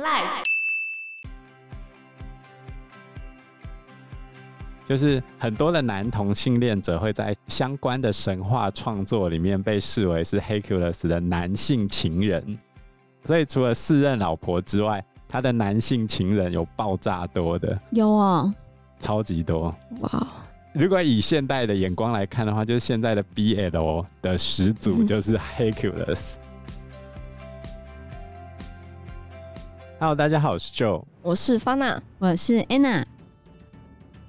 Life 就是很多的男同性恋者会在相关的神话创作里面被视为是 Hercules 的男性情人，所以除了四任老婆之外，他的男性情人有爆炸多的，有啊，超级多。哇！如果以现代的眼光来看的话，就是现在的 BL 的始祖 就是 Hercules。Hello，大家好，我是 Joe，我是 Fana，我是 Anna。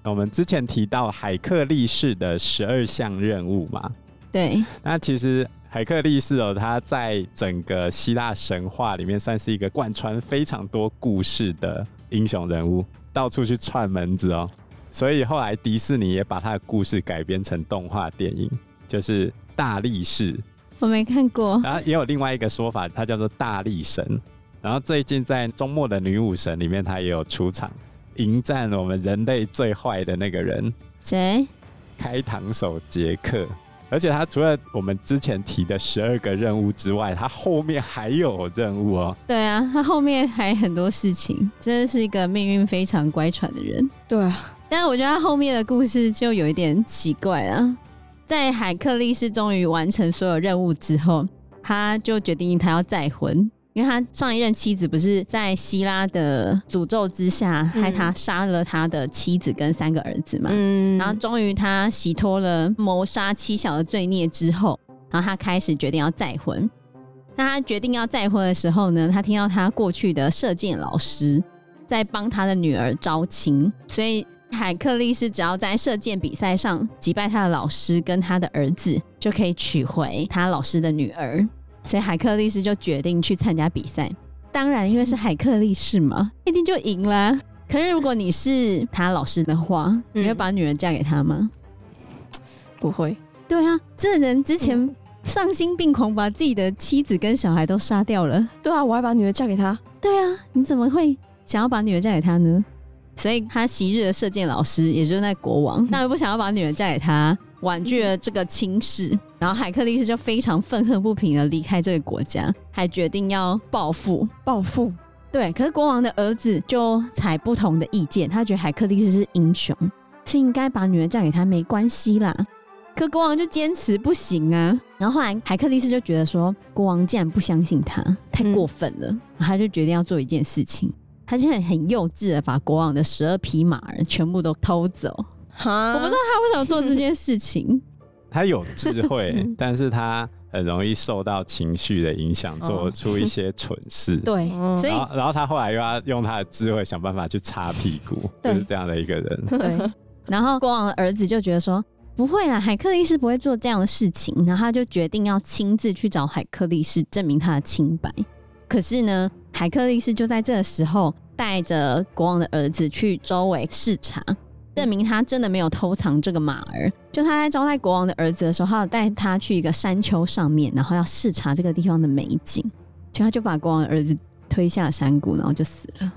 我们之前提到海克力士的十二项任务嘛，对，那其实海克力士哦，他在整个希腊神话里面算是一个贯穿非常多故事的英雄人物，到处去串门子哦。所以后来迪士尼也把他的故事改编成动画电影，就是大力士。我没看过。然后也有另外一个说法，它叫做大力神。然后最近在周末的女武神里面，她也有出场，迎战我们人类最坏的那个人。谁？开膛手杰克。而且他除了我们之前提的十二个任务之外，他后面还有任务哦。对啊，他后面还很多事情，真的是一个命运非常乖舛的人。对啊，但是我觉得他后面的故事就有一点奇怪啊。在海克力士终于完成所有任务之后，他就决定他要再婚。因为他上一任妻子不是在希拉的诅咒之下，害他杀了他的妻子跟三个儿子嘛。嗯，然后终于他洗脱了谋杀妻小的罪孽之后，然后他开始决定要再婚。那他决定要再婚的时候呢，他听到他过去的射箭老师在帮他的女儿招亲，所以海克力士只要在射箭比赛上击败他的老师跟他的儿子，就可以娶回他老师的女儿。所以海克力士就决定去参加比赛。当然，因为是海克力士嘛，一定就赢啦。可是如果你是他老师的话，你会把女儿嫁给他吗？不会。对啊，这人之前丧心病狂，把自己的妻子跟小孩都杀掉了。对啊，我还把女儿嫁给他。对啊，你怎么会想要把女儿嫁给他呢？所以他昔日的射箭老师，也就是那国王，当然不想要把女儿嫁给他。婉拒了这个亲事，然后海克力士就非常愤恨不平的离开这个国家，还决定要报复。报复？对。可是国王的儿子就采不同的意见，他觉得海克力士是英雄，是应该把女儿嫁给他，没关系啦。可国王就坚持不行啊。然后后来海克力士就觉得说，国王竟然不相信他，太过分了，他就决定要做一件事情。他现在很幼稚的把国王的十二匹马儿全部都偷走。我不知道他为什么做这件事情。他有智慧，但是他很容易受到情绪的影响，做出一些蠢事。对，所以然后他后来又要用他的智慧想办法去擦屁股，就是这样的一个人。对。然后国王的儿子就觉得说不会啦，海克力士不会做这样的事情，然后他就决定要亲自去找海克力士证明他的清白。可是呢，海克力士就在这个时候带着国王的儿子去周围视察。证明他真的没有偷藏这个马儿。就他在招待国王的儿子的时候，他要带他去一个山丘上面，然后要视察这个地方的美景。就他就把国王的儿子推下山谷，然后就死了。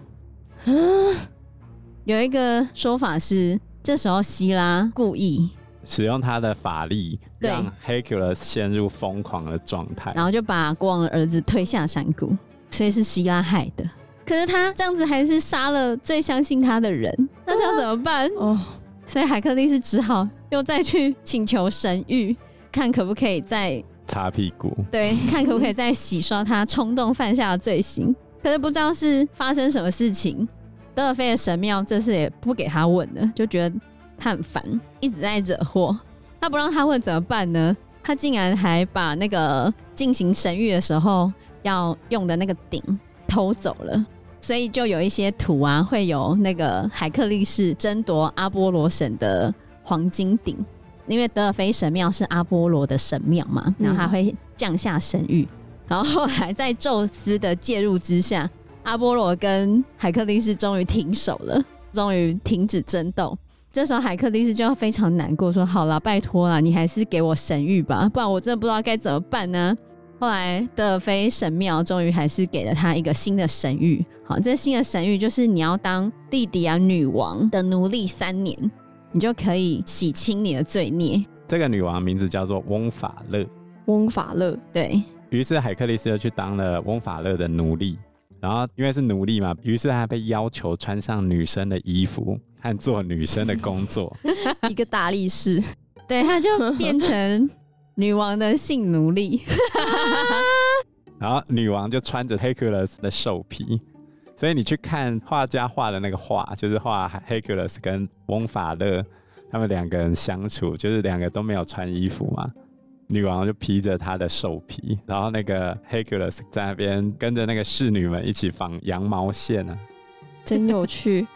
嗯，有一个说法是，这时候希拉故意使用他的法力，让 Hercules 陷入疯狂的状态，然后就把国王的儿子推下山谷，所以是希拉害的。可是他这样子还是杀了最相信他的人，那这样怎么办？哦，所以海克力士只好又再去请求神谕，看可不可以再擦屁股，对，看可不可以再洗刷他冲动犯下的罪行。可是不知道是发生什么事情，德尔菲的神庙这次也不给他问了，就觉得他很烦，一直在惹祸。他不让他问怎么办呢？他竟然还把那个进行神谕的时候要用的那个鼎偷走了。所以就有一些土啊，会有那个海克力士争夺阿波罗神的黄金鼎，因为德尔菲神庙是阿波罗的神庙嘛，然后他会降下神谕，然后后来在宙斯的介入之下，阿波罗跟海克力士终于停手了，终于停止争斗。这时候海克力士就非常难过，说：“好了，拜托了，你还是给我神谕吧，不然我真的不知道该怎么办呢。”后来德尔菲神庙终于还是给了他一个新的神谕。好，这新的神谕就是你要当弟弟啊女王的奴隶三年，你就可以洗清你的罪孽。这个女王名字叫做翁法勒。翁法勒，对。于是海克力斯就去当了翁法勒的奴隶，然后因为是奴隶嘛，于是他被要求穿上女生的衣服和做女生的工作，一个大力士，对，他就变成 女王的性奴隶。然后女王就穿着 Hercules 的兽皮，所以你去看画家画的那个画，就是画 Hercules 跟翁法勒他们两个人相处，就是两个都没有穿衣服嘛。女王就披着她的兽皮，然后那个 Hercules 在那边跟着那个侍女们一起纺羊毛线啊，真有趣。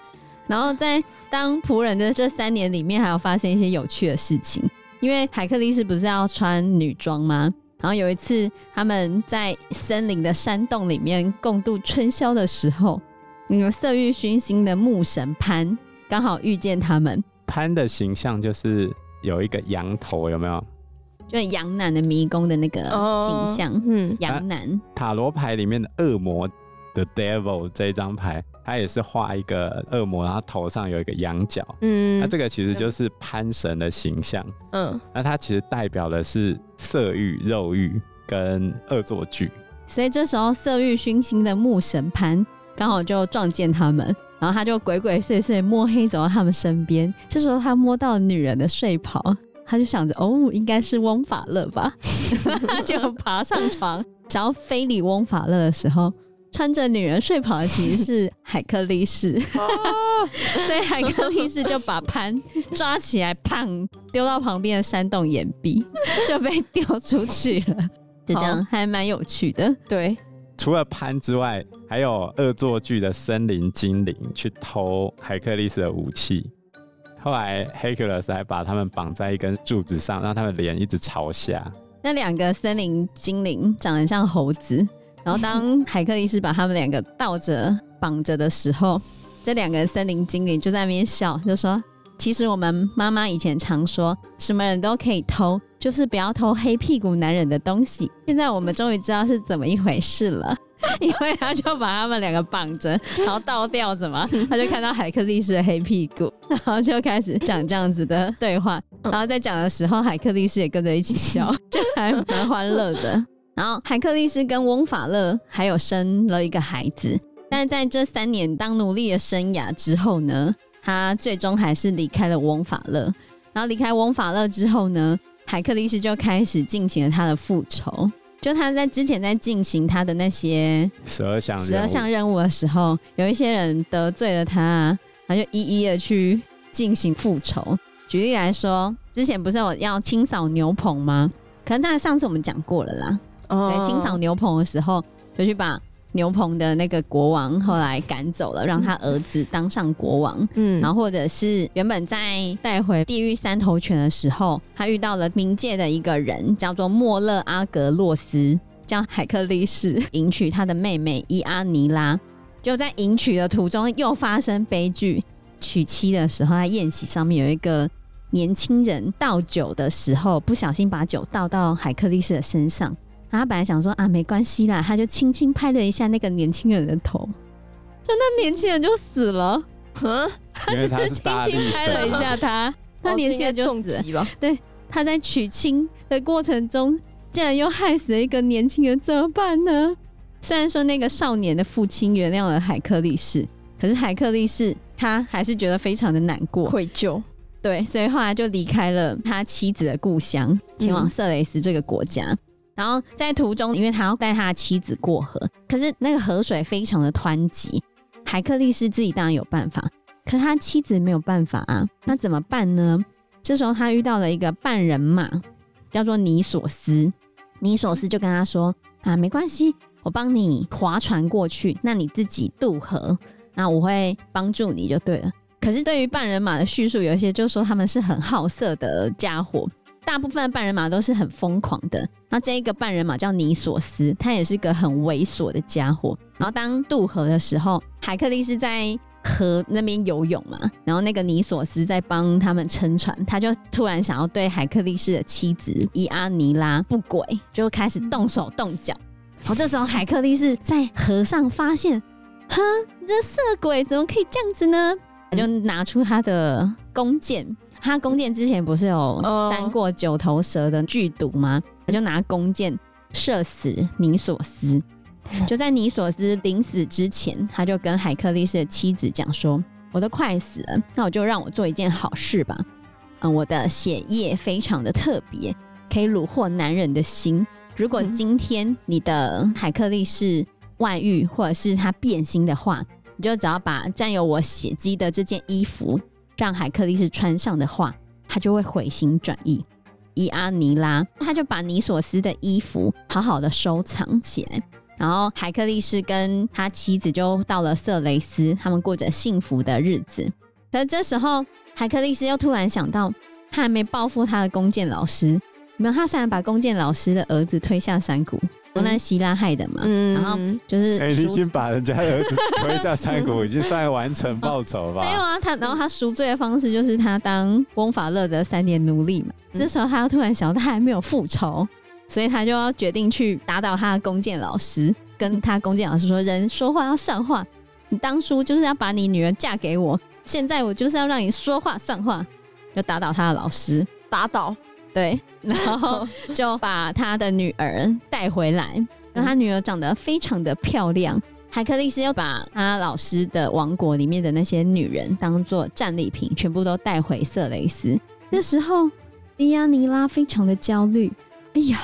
然后在当仆人的这三年里面，还有发生一些有趣的事情。因为海克力士不是要穿女装吗？然后有一次他们在森林的山洞里面共度春宵的时候，那个色欲熏心的牧神潘刚好遇见他们。潘的形象就是有一个羊头，有没有？就羊男的迷宫的那个形象，哦、嗯，羊男塔罗牌里面的恶魔的 Devil 这一张牌，它也是画一个恶魔，然后头上有一个羊角，嗯，那这个其实就是潘神的形象，嗯，那它其实代表的是色欲、肉欲跟恶作剧，所以这时候色欲熏心的木神潘刚好就撞见他们，然后他就鬼鬼祟祟摸黑走到他们身边，这时候他摸到女人的睡袍。他就想着，哦，应该是翁法乐吧，他 就爬上床，想要非礼翁法乐的时候，穿着女人睡袍的其实是海克力士，所以海克力士就把潘抓起来，砰，丢到旁边的山洞岩壁，就被丢出去了。就这样，还蛮有趣的。对，除了潘之外，还有恶作剧的森林精灵去偷海克力士的武器。后来，Hercules 还把他们绑在一根柱子上，让他们脸一直朝下。那两个森林精灵长得像猴子，然后当 海克力士把他们两个倒着绑着的时候，这两个森林精灵就在那边笑，就说：“其实我们妈妈以前常说，什么人都可以偷，就是不要偷黑屁股男人的东西。现在我们终于知道是怎么一回事了。”因为他就把他们两个绑着，然后倒吊着嘛，他就看到海克力士的黑屁股，然后就开始讲这样子的对话，然后在讲的时候，海克力士也跟着一起笑，就还蛮欢乐的。然后海克力士跟翁法勒还有生了一个孩子，但是在这三年当奴隶的生涯之后呢，他最终还是离开了翁法勒。然后离开翁法勒之后呢，海克力士就开始进行了他的复仇。就他在之前在进行他的那些十二项十二项任务的时候，有一些人得罪了他，他就一一的去进行复仇。举例来说，之前不是有要清扫牛棚吗？可能在上次我们讲过了啦。哦，对，清扫牛棚的时候就去把。牛棚的那个国王后来赶走了，让他儿子当上国王。嗯，然后或者是原本在带回地狱三头犬的时候，他遇到了冥界的一个人，叫做莫勒阿格洛斯，叫海克力士迎娶他的妹妹伊阿尼拉。就在迎娶的途中又发生悲剧，娶妻的时候，在宴席上面有一个年轻人倒酒的时候，不小心把酒倒到海克力士的身上。他本来想说啊，没关系啦，他就轻轻拍了一下那个年轻人的头，就那年轻人就死了。嗯，他只是轻轻拍了一下他，他年轻人就死了。对，他在娶亲的过程中，竟然又害死了一个年轻人，怎么办呢？虽然说那个少年的父亲原谅了海克力士，可是海克力士他还是觉得非常的难过、愧疚。对，所以后来就离开了他妻子的故乡，前往色雷斯这个国家。嗯然后在途中，因为他要带他的妻子过河，可是那个河水非常的湍急。海克力斯自己当然有办法，可他妻子没有办法啊。那怎么办呢？这时候他遇到了一个半人马，叫做尼索斯。尼索斯就跟他说：“啊，没关系，我帮你划船过去，那你自己渡河，那我会帮助你就对了。”可是对于半人马的叙述，有一些就说他们是很好色的家伙。大部分的半人马都是很疯狂的。那这一个半人马叫尼索斯，他也是个很猥琐的家伙。然后当渡河的时候，海克力士在河那边游泳嘛，然后那个尼索斯在帮他们撑船，他就突然想要对海克力士的妻子伊阿尼拉不轨，就开始动手动脚。然后这时候海克力士在河上发现，哼，这色鬼怎么可以这样子呢？他就拿出他的弓箭。他弓箭之前不是有沾过九头蛇的剧毒吗？他就拿弓箭射死尼索斯。就在尼索斯临死之前，他就跟海克力士的妻子讲说：“我都快死了，那我就让我做一件好事吧。嗯，我的血液非常的特别，可以虏获男人的心。如果今天你的海克力士外遇，或者是他变心的话，你就只要把沾有我血迹的这件衣服让海克力士穿上的话，他就会回心转意。”伊阿尼拉，他就把尼索斯的衣服好好的收藏起来，然后海克力士跟他妻子就到了色雷斯，他们过着幸福的日子。可是这时候，海克力士又突然想到，他还没报复他的弓箭老师，没有，他虽然把弓箭老师的儿子推下山谷。那希拉害的嘛，嗯、然后就是哎、欸，你已经把人家儿子推下山谷，已经算完成报仇吧？没有啊，他然后他赎罪的方式就是他当翁法勒的三年奴隶嘛。嗯、这时候他又突然想到他还没有复仇，所以他就要决定去打倒他的弓箭老师，跟他弓箭老师说：“人说话要算话，你当初就是要把你女儿嫁给我，现在我就是要让你说话算话。”就打倒他的老师，打倒。对，然后就把他的女儿带回来，然后他女儿长得非常的漂亮。海克力斯又把他老师的王国里面的那些女人当做战利品，全部都带回色雷斯。那时候，伊阿尼拉非常的焦虑。哎呀，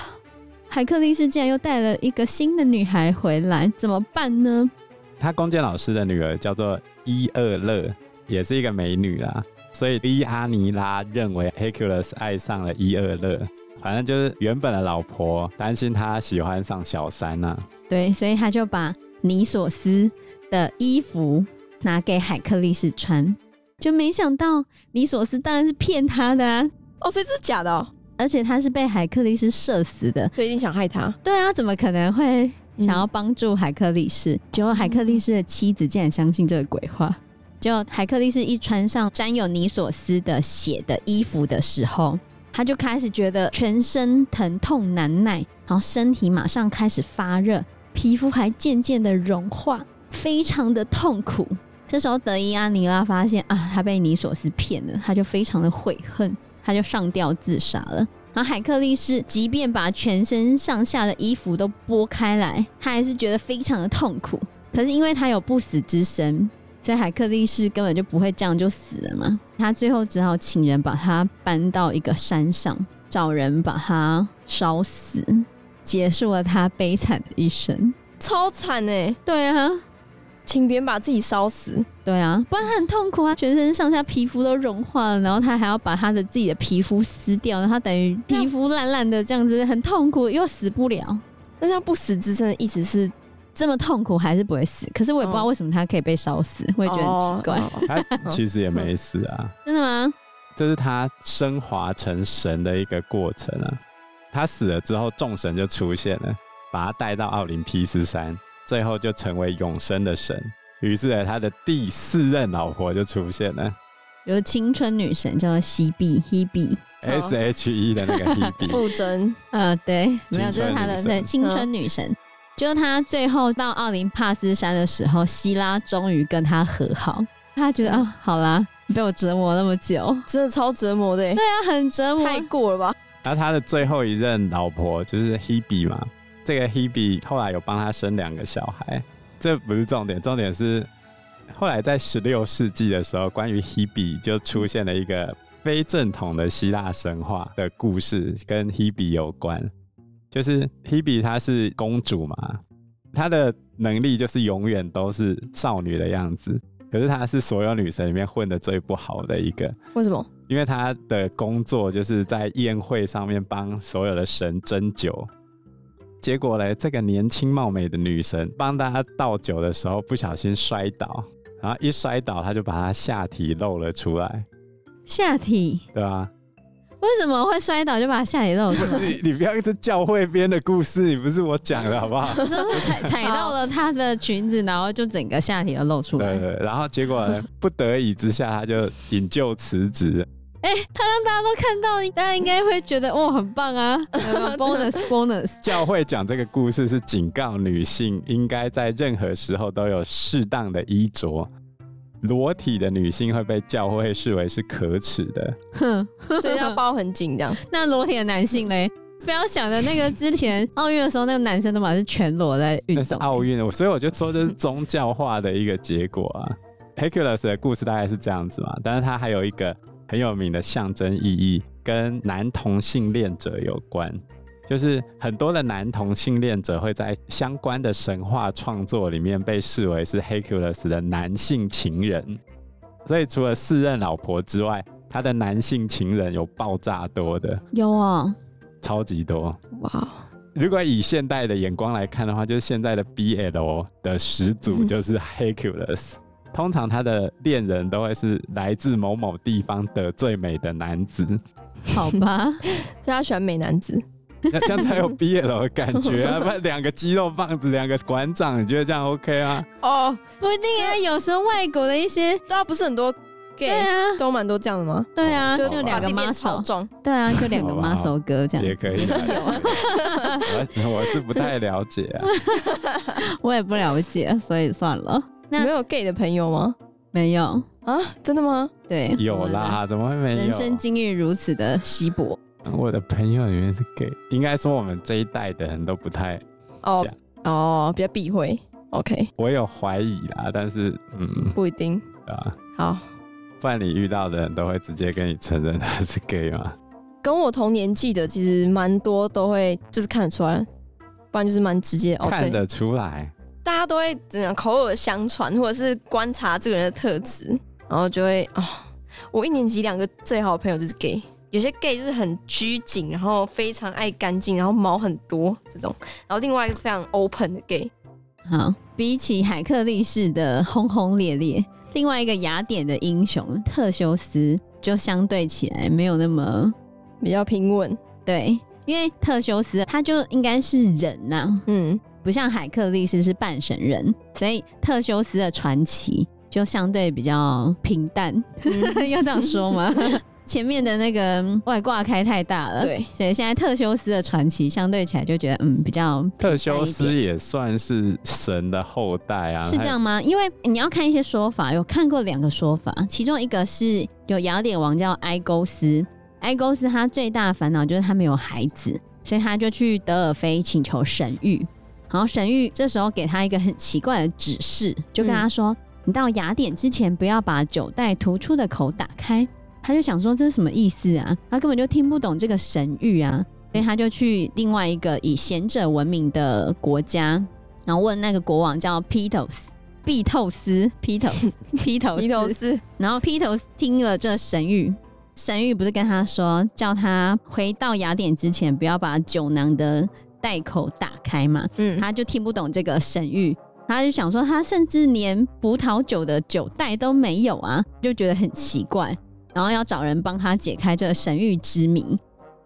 海克力斯竟然又带了一个新的女孩回来，怎么办呢？他弓箭老师的女儿叫做伊厄勒，也是一个美女啦。所以伊阿尼拉认为 Hercules 爱上了伊厄勒，反正就是原本的老婆担心他喜欢上小三呐、啊。对，所以他就把尼索斯的衣服拿给海克力士穿，就没想到尼索斯当然是骗他的啊！哦，所以这是假的哦，而且他是被海克力士射死的，所以一定想害他。对啊，怎么可能会想要帮助海克力士？结果、嗯、海克力士的妻子竟然相信这个鬼话。就海克力士一穿上沾有尼索斯的血的衣服的时候，他就开始觉得全身疼痛难耐，然后身体马上开始发热，皮肤还渐渐的融化，非常的痛苦。这时候德伊阿尼拉发现啊，他被尼索斯骗了，他就非常的悔恨，他就上吊自杀了。然后海克力士即便把全身上下的衣服都剥开来，他还是觉得非常的痛苦。可是因为他有不死之身。所以海克力士根本就不会这样就死了嘛，他最后只好请人把他搬到一个山上，找人把他烧死，结束了他悲惨的一生。超惨哎！对啊，请别人把自己烧死。对啊，不然他很痛苦啊，全身上下皮肤都融化了，然后他还要把他的自己的皮肤撕掉，然后他等于皮肤烂烂的这样子，很痛苦又死不了。那他不死之身的意思是？这么痛苦还是不会死，可是我也不知道为什么他可以被烧死，我也觉得很奇怪。他其实也没死啊，真的吗？这是他升华成神的一个过程啊。他死了之后，众神就出现了，把他带到奥林匹斯山，最后就成为永生的神。于是他的第四任老婆就出现了，有青春女神叫做西碧 Hebe，S H E 的那个 Hebe，傅真，呃，对，没有，这是他的对青春女神。嗯就他最后到奥林帕斯山的时候，希拉终于跟他和好。他觉得啊、哦，好啦，被我折磨那么久，真的超折磨的。对啊，很折磨，太过了吧？然后他的最后一任老婆就是 Hebe 嘛，这个 Hebe 后来有帮他生两个小孩，这不是重点，重点是后来在十六世纪的时候，关于 Hebe 就出现了一个非正统的希腊神话的故事，跟 Hebe 有关。就是 Hebe，她是公主嘛，她的能力就是永远都是少女的样子。可是她是所有女神里面混的最不好的一个。为什么？因为她的工作就是在宴会上面帮所有的神斟酒。结果呢，这个年轻貌美的女神帮大家倒酒的时候不小心摔倒，然后一摔倒，她就把她下体露了出来。下体？对吧？为什么会摔倒就把下体露出来？你你不要一直教会编的故事，你不是我讲的好不好？就是踩踩到了她的裙子，然后就整个下体都露出来。对，对对，然后结果，不得已之下，他就引咎辞职。哎、欸，他让大家都看到，大家应该会觉得哇，很棒啊！bonus bonus。教会讲这个故事是警告女性，应该在任何时候都有适当的衣着。裸体的女性会被教会视为是可耻的，哼，所以要包很紧这样。那裸体的男性嘞？不要想着那个之前奥运的时候，那个男生都嘛是全裸在运动。那是奥运，所以我就说这是宗教化的一个结果啊。Hercules 的故事大概是这样子嘛，但是它还有一个很有名的象征意义，跟男同性恋者有关。就是很多的男同性恋者会在相关的神话创作里面被视为是 Hercules 的男性情人，所以除了四任老婆之外，他的男性情人有爆炸多的，有啊，超级多。哇！如果以现代的眼光来看的话，就是现在的 BL 的始祖 就是 Hercules。通常他的恋人都会是来自某某地方的最美的男子，好吧？所以他喜欢美男子。那这样才有 BL 的感觉啊！不两个肌肉棒子，两个馆长，你觉得这样 OK 啊？哦，不一定啊，有时候外国的一些，对啊，不是很多 gay 啊，都蛮多这样的吗？对啊，就就两个 muscle 壮，对啊，就两个 muscle 哥这样也可以。我 我是不太了解啊，我也不了解，所以算了。没有 gay 的朋友吗？没有啊？真的吗？对，有啦，怎么会没有？人生经历如此的稀薄。我的朋友里面是 gay，应该说我们这一代的人都不太哦哦，比较避讳。OK，我有怀疑啦，但是嗯，不一定啊。好，不然你遇到的人都会直接跟你承认他是 gay 吗？跟我同年纪的其实蛮多都会，就是看得出来，不然就是蛮直接。哦，看得出来，大家都会怎样口耳相传，或者是观察这个人的特质，然后就会哦，我一年级两个最好的朋友就是 gay。有些 gay 就是很拘谨，然后非常爱干净，然后毛很多这种。然后另外一个是非常 open 的 gay。好，比起海克力士的轰轰烈烈，另外一个雅典的英雄特修斯就相对起来没有那么比较平稳。对，因为特修斯他就应该是人呐、啊，嗯，不像海克力士是半神人，所以特修斯的传奇就相对比较平淡。嗯、要这样说吗？前面的那个外挂开太大了，对，所以现在特修斯的传奇相对起来就觉得嗯比较。特修斯也算是神的后代啊，是这样吗？因为你要看一些说法，有看过两个说法，其中一个是有雅典王叫埃勾斯，埃勾斯他最大的烦恼就是他没有孩子，所以他就去德尔菲请求神谕，然后神谕这时候给他一个很奇怪的指示，就跟他说：“嗯、你到雅典之前不要把九代突出的口打开。”他就想说这是什么意思啊？他根本就听不懂这个神谕啊，所以他就去另外一个以贤者闻名的国家，然后问那个国王叫庇透斯，庇透斯，庇透斯，然后庇透斯听了这神谕，神谕不是跟他说，叫他回到雅典之前不要把酒囊的袋口打开嘛？嗯，他就听不懂这个神谕，他就想说他甚至连葡萄酒的酒袋都没有啊，就觉得很奇怪。然后要找人帮他解开这个神域之谜，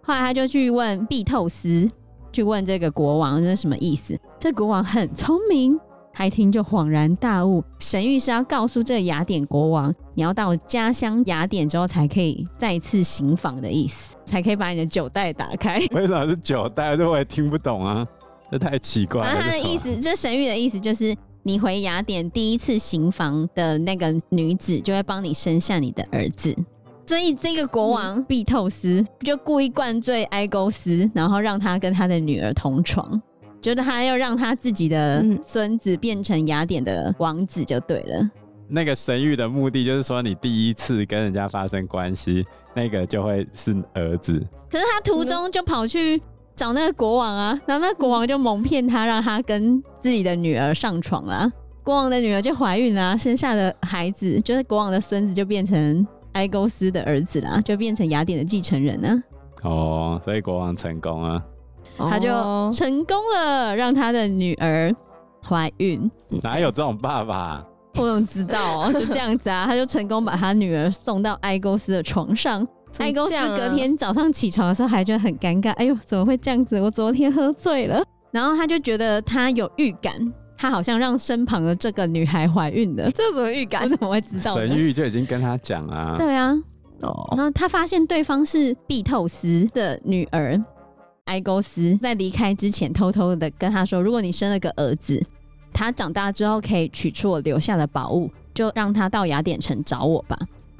后来他就去问毕透斯，去问这个国王这是什么意思。这国王很聪明，他一听就恍然大悟，神域是要告诉这个雅典国王，你要到家乡雅典之后才可以再次行房的意思，才可以把你的酒袋打开。为什么是酒袋？这我也听不懂啊，这太奇怪了。他的意思，这神域的意思就是，你回雅典第一次行房的那个女子，就会帮你生下你的儿子。所以这个国王庇透斯就故意灌醉埃勾斯，然后让他跟他的女儿同床，觉得他要让他自己的孙子变成雅典的王子就对了。那个神谕的目的就是说，你第一次跟人家发生关系，那个就会是儿子。可是他途中就跑去找那个国王啊，然后那个国王就蒙骗他，让他跟自己的女儿上床啊。国王的女儿就怀孕了，生下的孩子就是国王的孙子，就变成。埃勾斯的儿子啦，就变成雅典的继承人呢。哦，所以国王成功啊，他就成功了，让他的女儿怀孕。哪有这种爸爸？我怎么知道哦？就这样子啊，他就成功把他女儿送到埃勾斯的床上。埃勾斯隔天早上起床的时候还觉得很尴尬，哎呦，怎么会这样子？我昨天喝醉了。然后他就觉得他有预感。他好像让身旁的这个女孩怀孕了，这有什么预感？我怎么会知道？神谕就已经跟他讲啊。对啊，哦，然后他发现对方是碧透斯的女儿埃勾斯，在离开之前偷偷的跟他说：“如果你生了个儿子，他长大之后可以取出我留下的宝物，就让他到雅典城找我吧。”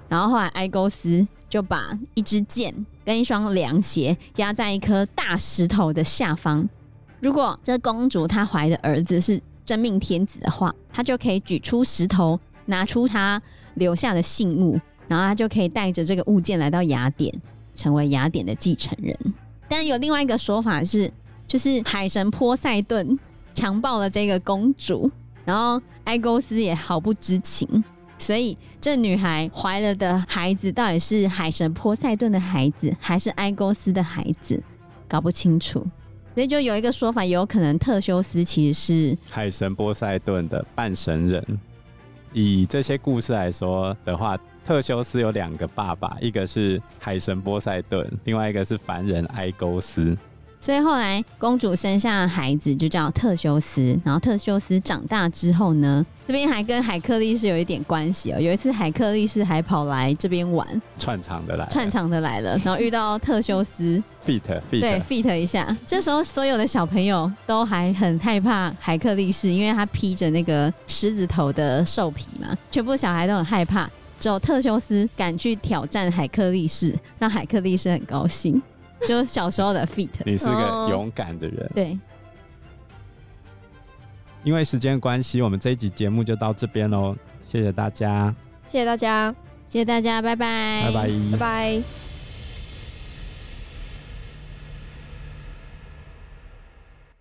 然后后来埃勾斯就把一支箭跟一双凉鞋压在一颗大石头的下方。如果这公主她怀的儿子是真命天子的话，他就可以举出石头，拿出他留下的信物，然后他就可以带着这个物件来到雅典，成为雅典的继承人。但有另外一个说法是，就是海神波塞顿强暴了这个公主，然后埃勾斯也毫不知情，所以这女孩怀了的孩子到底是海神波塞顿的孩子，还是埃勾斯的孩子，搞不清楚。所以就有一个说法，有可能特修斯其实是海神波塞顿的半神人。以这些故事来说的话，特修斯有两个爸爸，一个是海神波塞顿，另外一个是凡人埃勾斯。所以后来公主生下的孩子就叫特修斯，然后特修斯长大之后呢，这边还跟海克力士有一点关系哦。有一次海克力士还跑来这边玩，串场的来，串场的来了，然后遇到特修斯，feat feat，对 feat 一下。这时候所有的小朋友都还很害怕海克力士，因为他披着那个狮子头的兽皮嘛，全部小孩都很害怕。只有特修斯敢去挑战海克力士，让海克力士很高兴。就小时候的 feat，你是个勇敢的人。哦、对，因为时间关系，我们这一集节目就到这边喽。谢谢大家，谢谢大家，谢谢大家，拜拜，拜拜，拜拜。